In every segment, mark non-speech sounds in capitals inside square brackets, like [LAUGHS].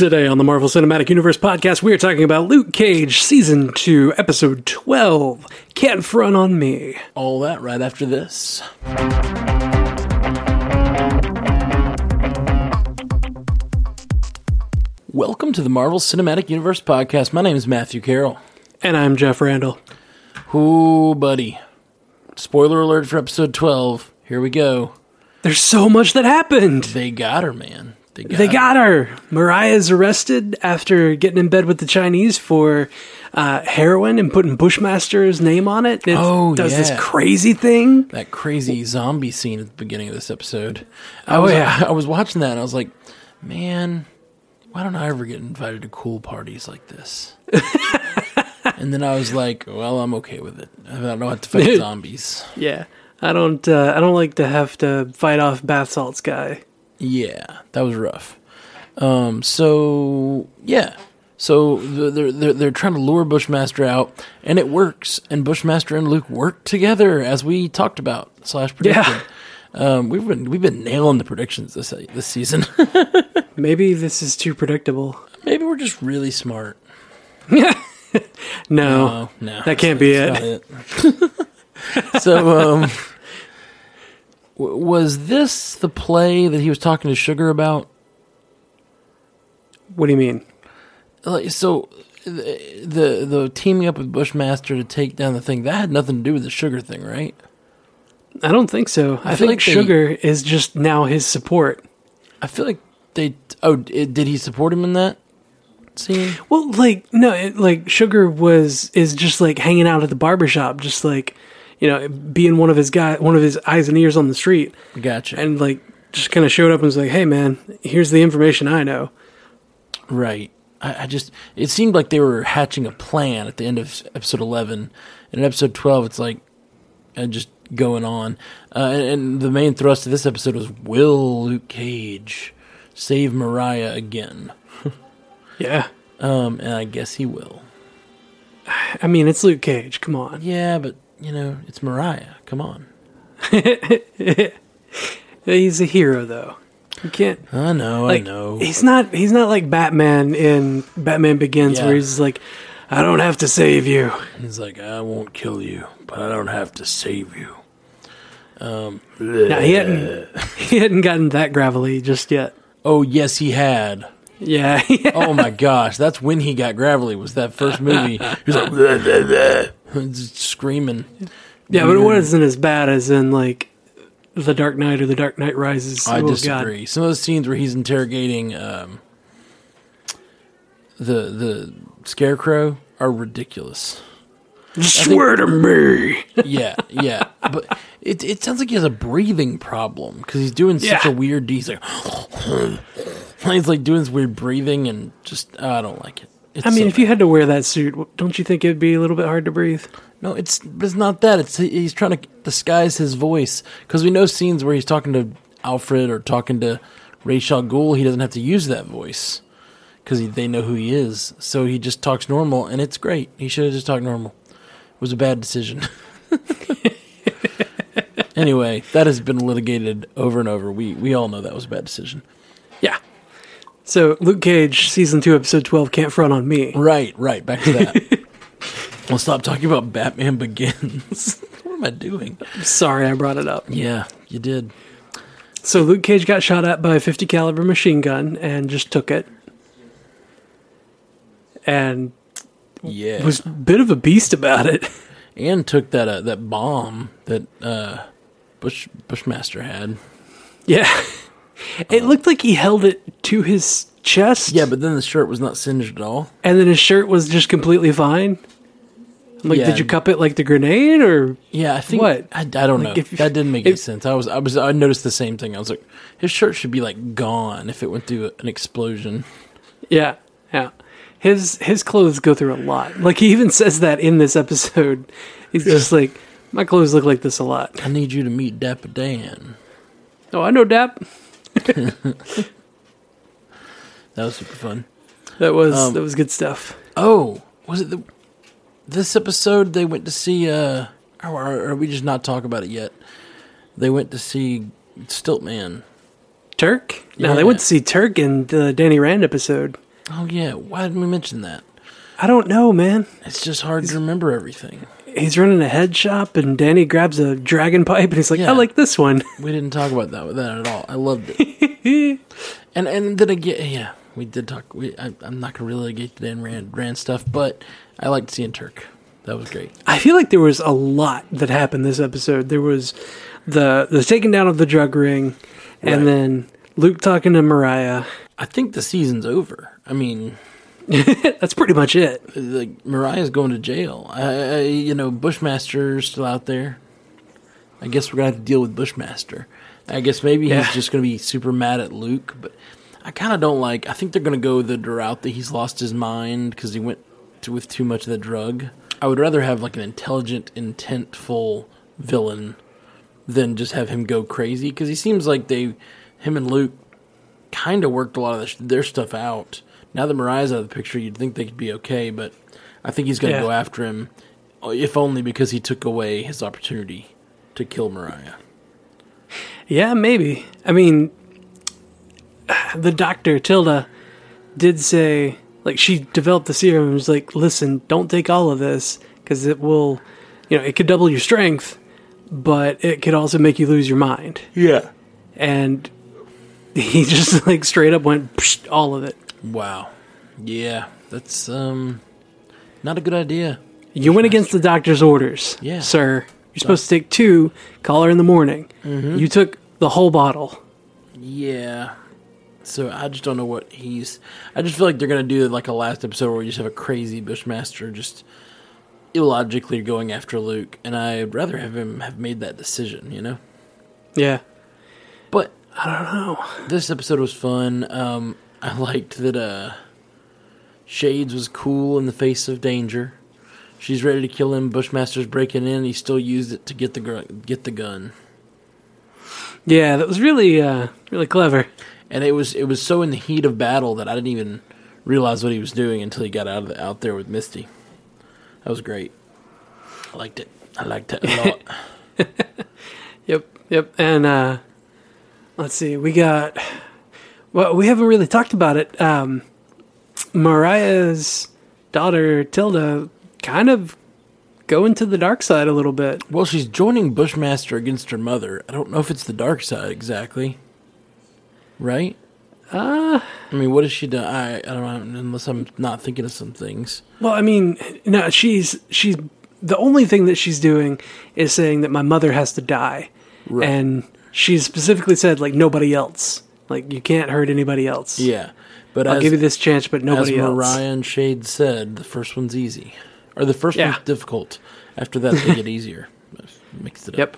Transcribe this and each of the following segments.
Today on the Marvel Cinematic Universe podcast, we are talking about Luke Cage Season 2, Episode 12 Can't Front on Me. All that right after this. Welcome to the Marvel Cinematic Universe podcast. My name is Matthew Carroll. And I'm Jeff Randall. Ooh, buddy. Spoiler alert for episode 12. Here we go. There's so much that happened. They got her, man. They got, They her. got her. Mariah's arrested after getting in bed with the Chinese for uh, heroin and putting Bushmaster's name on it. It Oh, does this crazy thing. that crazy zombie scene at the beginning of this episode. I Oh, was, yeah. [LAUGHS] I was watching that and I was like, man, why don't I ever get invited to cool parties like this? [LAUGHS] and then I was like, well, I'm okay with it. I don't have to fight [LAUGHS] zombies. Yeah. I don't. Uh, I don't like to have to fight off bath salts guy. Yeah, that was rough. Um, so yeah, so they're they're they're trying to lure Bushmaster out, and it works. And Bushmaster and Luke work together as we talked about slash predicted. Um, we've been we've been nailing the predictions this this season. [LAUGHS] Maybe this is too predictable. Maybe we're just really smart. [LAUGHS] No, Oh no, that can't be it. It. [LAUGHS] so, um, w- was this the play that he was talking to Sugar about? What do you mean? like so the, the the teaming up with Bushmaster to take down the thing that had nothing to do with the sugar thing, right? I don't think so. I, feel think like they- Sugar is just now his support. I feel like they oh it, did he support him in that scene? Well, like no, it, like Sugar was is just like hanging out at the barbershop, just like you know, being one of his guy, one of his eyes and ears on the street, Gotcha. and like just kind of showed up and was like, "Hey, man, here's the information I know." right. I, I just it seemed like they were hatching a plan at the end of episode eleven, and in episode twelve, it's like uh, just going on. Uh, and, and the main thrust of this episode was will Luke Cage save Mariah again? [LAUGHS] Yeah, Um, and I guess he will. I mean, it's Luke Cage. Come on, Yeah, but you know, it's Mariah. Come on. [LAUGHS] he's a hero though. You can't I know, like I know. he's not he's not like Batman in Batman Begins Yeah. where he's like, "I don't have to save you." He's like, I won't kill you, but I don't have to save you. Um, Now, he hadn't [LAUGHS] he hadn't gotten that gravelly just yet. oh yes, he had. [LAUGHS] Yeah, Oh my gosh, that's when he got gravelly. Was that first movie? He was like [LAUGHS] screaming. yeah, but it wasn't as bad as in like the Dark Knight or the Dark Knight Rises. I Oh, God. disagree. Some of the scenes where he's interrogating um, the the scarecrow are ridiculous. Swear to me. [LAUGHS] yeah, yeah. But it it sounds like he has a breathing problem because he's doing such Yeah. a weird. He's like, [GASPS] he's like doing this weird breathing and just I don't like it. It's I mean, so if you had to wear that suit, don't you think it'd be a little bit hard to breathe? no, it's but it's not that. It's he's trying to disguise his voice because we know scenes where he's talking to Alfred or talking to Ra's al Ghul. He doesn't have to use that voice because they know who he is. So he just talks normal, and it's great. He should have just talked normal. Was a bad decision. [LAUGHS] anyway, that has been litigated over and over. We we all know that was a bad decision. Yeah. So Luke Cage, season two, episode twelve, can't front on me. Right, right. Back to that. [LAUGHS] we'll stop talking about Batman Begins. [LAUGHS] what am I doing? Sorry, I brought it up. Yeah, you did. So Luke Cage got shot at by a 50 caliber machine gun and just took it, and Yeah, was a bit of a beast about it. [LAUGHS] and took that uh, that bomb that uh, Bush Bushmaster had. Yeah. [LAUGHS] It looked like he held it to his chest. Yeah, but then the shirt was not singed at all. And then his shirt was just completely fine. I'm like, Yeah. did you cup it like the grenade or Yeah, I think What? I, I don't Like, know. if- that didn't make any sense. I was I was I noticed the same thing. I was like, his shirt should be like gone if it went through an explosion. Yeah. His his clothes go through a lot. Like he even says that in this episode. He's just like, my clothes look like this a lot. I need you to meet Dapper Dan. Oh, I know Dap. [LAUGHS] That was super fun. That was Um, that was good stuff. Oh, was it the this episode they went to see? uh Or are we just not talk about it yet? They went to see Stiltman. Turk? No, Yeah. they went to see Turk in the Danny Rand episode. Oh yeah, why didn't we mention that? I don't know, man. It's just hard to remember everything. He's running a head shop, and Danny grabs a dragon pipe, and he's like, Yeah. "I like this one." [LAUGHS] We didn't talk about that that at all. I loved it. [LAUGHS] and and then again, yeah, we did talk. We I, I'm not gonna really get to Dan Rand, Rand stuff, but I liked seeing Turk. That was great. I feel like there was a lot that happened this episode. There was the the taking down of the drug ring, and Right. then Luke talking to Mariah. I think the season's over. I mean, [LAUGHS] That's pretty much it. like Mariah's going to jail. I, I, you know, Bushmaster's still out there. I guess we're gonna have to deal with Bushmaster. I guess maybe Yeah. he's just gonna be super mad at Luke, but I kind of don't like. I think they're gonna go the route that he's lost his mind because he went to, with too much of the drug. I would rather have like an intelligent, intentful villain than just have him go crazy because he seems like they, him and Luke, kind of worked a lot of their, their stuff out. Now that Mariah's out of the picture, you'd think they could be okay, but I think he's going to Yeah. go after him, uh, if only because he took away his opportunity to kill Mariah. Yeah, maybe. I mean, [SIGHS] the doctor Tilda did say like she developed the serum and was like, "Listen, don't take all of this because it will, you know, it could double your strength, but it could also make you lose your mind." Yeah. And [LAUGHS] he just like straight up went Psh, all of it. Wow. Yeah, that's um, not a good idea. You went against the doctor's orders, Yeah. sir. You're supposed to take two. Call her in the morning. You took the whole bottle. Yeah. So I just don't know what he's. I just feel like they're gonna do like a last episode where we just have a crazy Bushmaster just illogically going after Luke, and I'd rather have him have made that decision, you know. Yeah. But I don't know. this episode was fun. Um, [LAUGHS] I liked that uh, Shades was cool in the face of danger. She's ready to kill him. Bushmaster's breaking in. He still used it to get the gr- get the gun, Yeah, that was really, uh, really clever. and it was it was so in the heat of battle that I didn't even realize what he was doing until he got out of the, out there with Misty. That was great. I liked it. I liked it a lot. [LAUGHS] [LAUGHS] Yep, yep. And uh let's see, we got well, we haven't really talked about it. Um Mariah's daughter Tilda kind of going to the dark side a little bit. well, she's joining Bushmaster against her mother. I don't know if it's the dark side exactly. Right? Uh I mean, what has she done? I, I don't know, unless I'm not thinking of some things. well, I mean, no, she's she's the only thing that she's doing is saying that my mother has to die. Right. And she specifically said like nobody else. Like you can't hurt anybody else. Yeah, but I'll as, give you this chance, but as nobody else. Mariah and Shade said, the first one's easy, or the first Yeah. one's difficult. After that, they get [LAUGHS] easier. Mixed it up.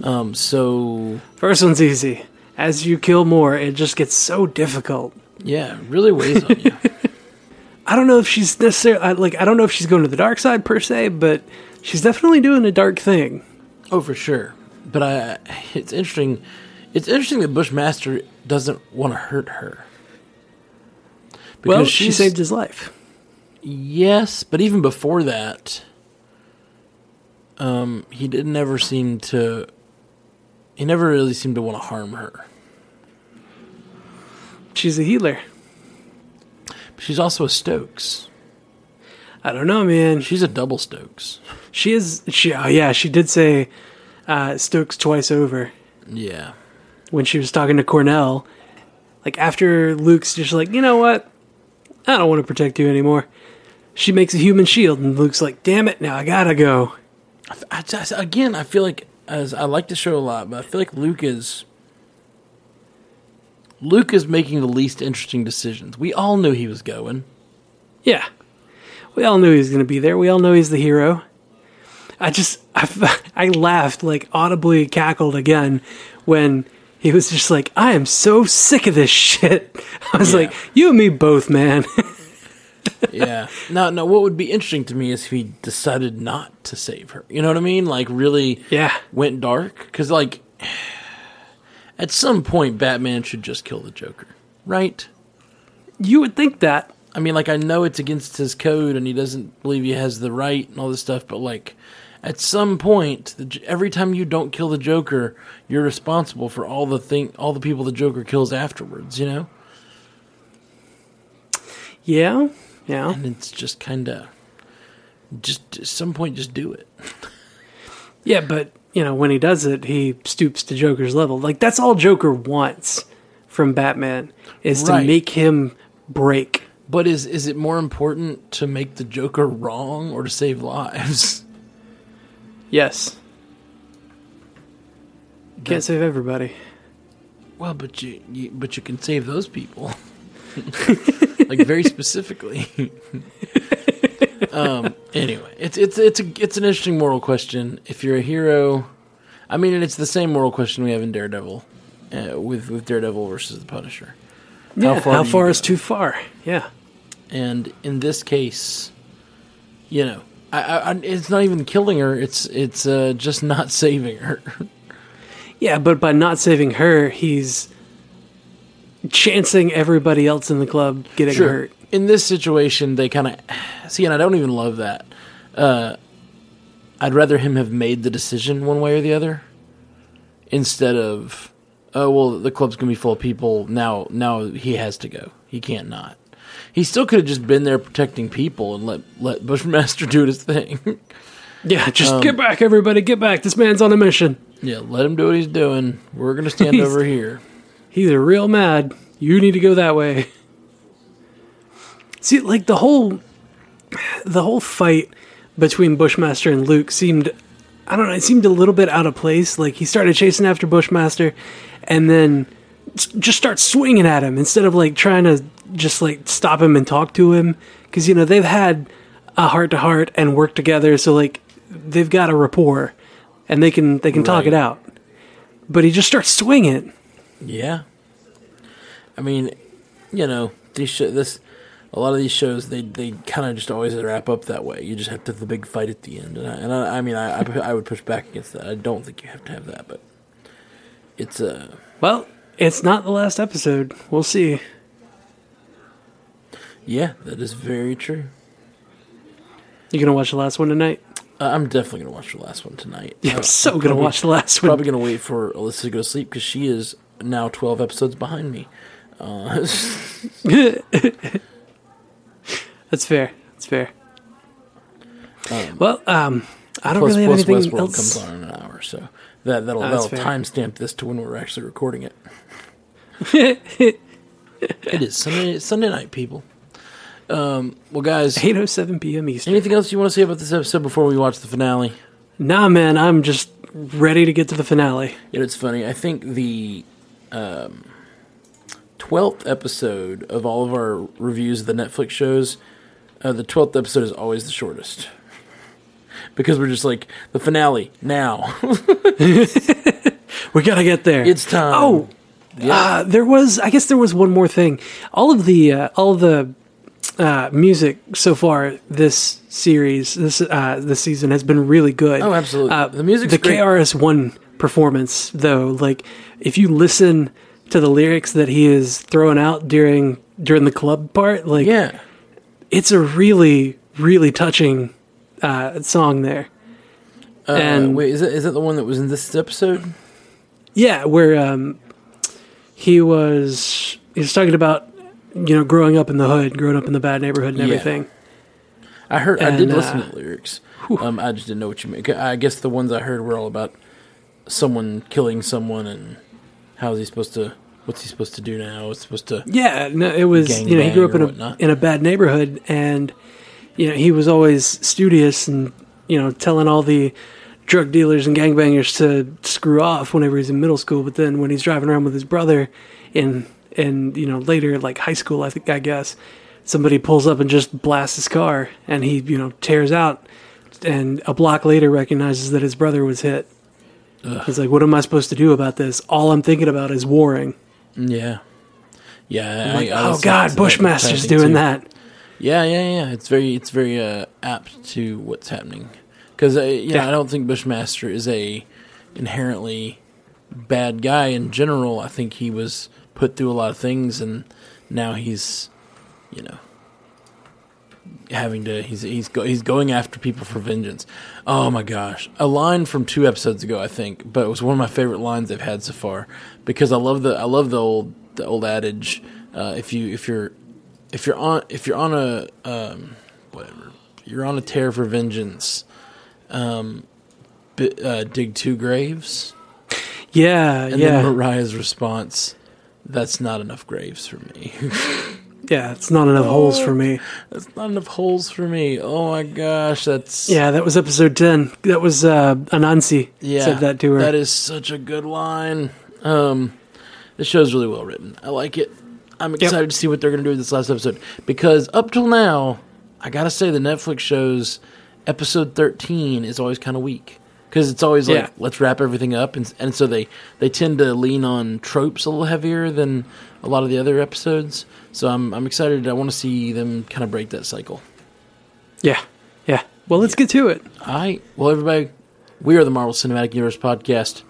Yep. Um. So First one's easy. As you kill more, it just gets so difficult. yeah, really weighs on you. [LAUGHS] I don't know if she's necessarily like I don't know if she's going to the dark side per se, but she's definitely doing a dark thing. Oh, for sure. But I, it's interesting. It's interesting that Bushmaster doesn't want to hurt her. well, Because she saved his life. Yes, but even before that, um, he did never seem to. He never really seemed to want to harm her. She's a healer. She's also a Stokes. I don't know, man. She's a double Stokes. She is. She. Oh yeah, she did say uh, Stokes twice over Yeah. When she was talking to Cornell. Like after Luke's just like, you know what? I don't want to protect you anymore. She makes a human shield, and Luke's like, "Damn it! Now I gotta go." I just, again, I feel like as I like the show a lot, but I feel like Luke is Luke is making the least interesting decisions. We all knew he was going. Yeah. We all knew he was going to be there. We all know he's the hero. I just, I, [LAUGHS] I laughed, like audibly cackled again when he was just like, I am so sick of this shit. [LAUGHS] I was Yeah. like, you and me both, man. [LAUGHS] yeah. Now, now, what would be interesting to me is if he decided not to save her. You know what I mean? Like, really yeah. went dark. Because, like, [SIGHS] at some point, Batman should just kill the Joker, right? You would think that. I mean, like, I know it's against his code and he doesn't believe he has the right and all this stuff, but, like, at some point, the, every time you don't kill the Joker, you're responsible for all the thing, all the people the Joker kills afterwards. You know? Yeah, yeah. and it's just kind of just at some point just do it. [LAUGHS] Yeah, but you know, when he does it, he stoops to Joker's level. Like that's all Joker wants from Batman is to make him break. But is is it more important to make the Joker wrong or to save lives? [LAUGHS] Yes. Can't save everybody. Well, but you, you but you can save those people, [LAUGHS] like very specifically. um. Anyway, it's it's it's a it's an interesting moral question. If you're a hero, I mean, it's the same moral question we have in Daredevil, uh, with with Daredevil versus the Punisher. Yeah, far how do you far go? is too far? Yeah. And in this case, you know, I, I, it's not even killing her. It's it's uh, just not [LAUGHS] saving her. Yeah, but by not saving her, he's chancing everybody else in the club getting hurt. In this situation, they kind of [SIGHS] see, and I don't even love that. Uh, I'd rather him have made the decision one way or the other, instead of, oh well, the club's gonna be full of people now. Now he has to go. He can't not. He still could have just been there protecting people and let let Bushmaster do his thing. Yeah, just Um, get back, everybody, get back. This man's on a mission. yeah, let him do what he's doing. We're gonna stand over here. He's a real mad. You need to go that way. [LAUGHS] See, like the whole the whole fight between Bushmaster and Luke seemed I don't know, it seemed a little bit out of place. Like he started chasing after Bushmaster and then just starts swinging at him instead of like trying to just like stop him and talk to him cuz you know, they've had a heart to heart and work together so like they've got a rapport and they can they can talk it out. But he just starts swinging. Yeah. I mean, you know, these sh- this a lot of these shows they they kind of just always wrap up that way. You just have to have the big fight at the end, and I, and I, I mean, I, I I would push back against that. I don't think you have to have that, but it's uh Well, it's not the last episode. We'll see. Yeah, that is very true. You gonna watch the last one tonight? Uh, I'm definitely gonna watch the last one tonight. [LAUGHS] Yeah, I'm so gonna probably- watch the last one. Probably gonna wait for Alyssa to go to sleep because she is now 12 episodes behind me. Uh, [LAUGHS] That's fair. That's fair. Um, well, um, I don't plus, really have plus anything Westworld else. comes on in an hour, so that that'll Oh, that's that'll timestamp this to when we're actually recording it. [LAUGHS] It is Sunday Sunday night, people. Um, well, guys, 8:07 p.m. Eastern. anything else you want to say about this episode before we watch the finale? Nah, man, I'm just ready to get to the finale. You know, it's funny. I think the um, twelfth episode of all of our reviews of the Netflix shows, uh, the twelfth episode is always the shortest [LAUGHS] because we're just like the finale now. [LAUGHS] We gotta get there. it's time. oh, uh, there was. I guess there was one more thing. All of the uh, all of the uh, music so far this series, this uh, this season has been really good. Oh, absolutely. Uh, The music's the great. KRS One performance, though, like if you listen to the lyrics that he is throwing out during during the club part, like yeah. it's a really really touching uh, song there. Uh, and- wait, is it is it the one that was in this episode? Yeah, where um, he was he was talking about you know growing up in the hood, growing up in the bad neighborhood and Yeah. everything. I heard. I did And, listen uh, to the lyrics. Um, I just didn't know what you meant. I guess the ones I heard were all about someone killing someone and how is he supposed to? What's he supposed to do now? It's supposed to. Yeah, no, it was you know he grew up in a whatnot. in a bad neighborhood, and you know he was always studious and you know telling all the drug dealers and gangbangers to screw off whenever he's in middle school. But then when he's driving around with his brother in and you know later like high school, I think I guess somebody pulls up and just blasts his car, and he you know tears out, and a block later recognizes that his brother was hit. He's like, "What am I supposed to do about this? All I'm thinking about is warring." Yeah. Yeah. Like, I- I oh God, Bushmaster's doing too. that. Yeah, yeah, yeah. It's very, it's very uh, apt to what's happening because uh, you know, Yeah. I don't think Bushmaster is a inherently bad guy in general. I think he was put through a lot of things, and now he's, you know, having to. He's he's go, he's going after people for vengeance. Oh my gosh, a line from two episodes ago, I think, but it was one of my favorite lines they've had so far because I love the I love the old the old adage. Uh, if you if you're if you're on if you're on a um, whatever you're on a tear for vengeance, um, bi- uh, dig two graves, Yeah, and yeah, then Mariah's response, "That's not enough graves for me. [LAUGHS] yeah. It's not enough holes for me. that's not enough holes for me. Oh my gosh, that's Yeah, that was episode ten. That was uh, Anansi yeah. said that to her. That is such a good line. Um, the show's really well written. I like it. I'm excited to see what they're going to do with this last episode because up till now, I gotta say the Netflix shows episode 13 is always kind of weak because it's always like Yeah. let's wrap everything up and and so they they tend to lean on tropes a little heavier than a lot of the other episodes. So I'm I'm excited. I want to see them kind of break that cycle. yeah, yeah. Well, let's get to it. All right. Well, everybody, we are the Marvel Cinematic Universe podcast.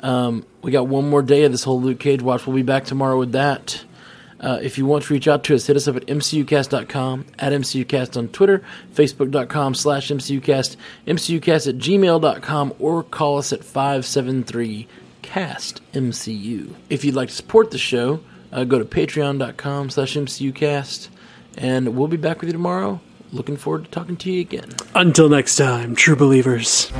Um, we got one more day of this whole Luke Cage watch. We'll be back tomorrow with that. Uh, if you want to reach out to us, hit us up at mcucast.com, at mcucast on Twitter, facebook.com slash mcucast, mcucast at gmail.com, or call us at 573-CAST-MCU. If you'd like to support the show, uh, go to patreon.com slash mcucast, and we'll be back with you tomorrow. Looking forward to talking to you again. Until next time, true believers.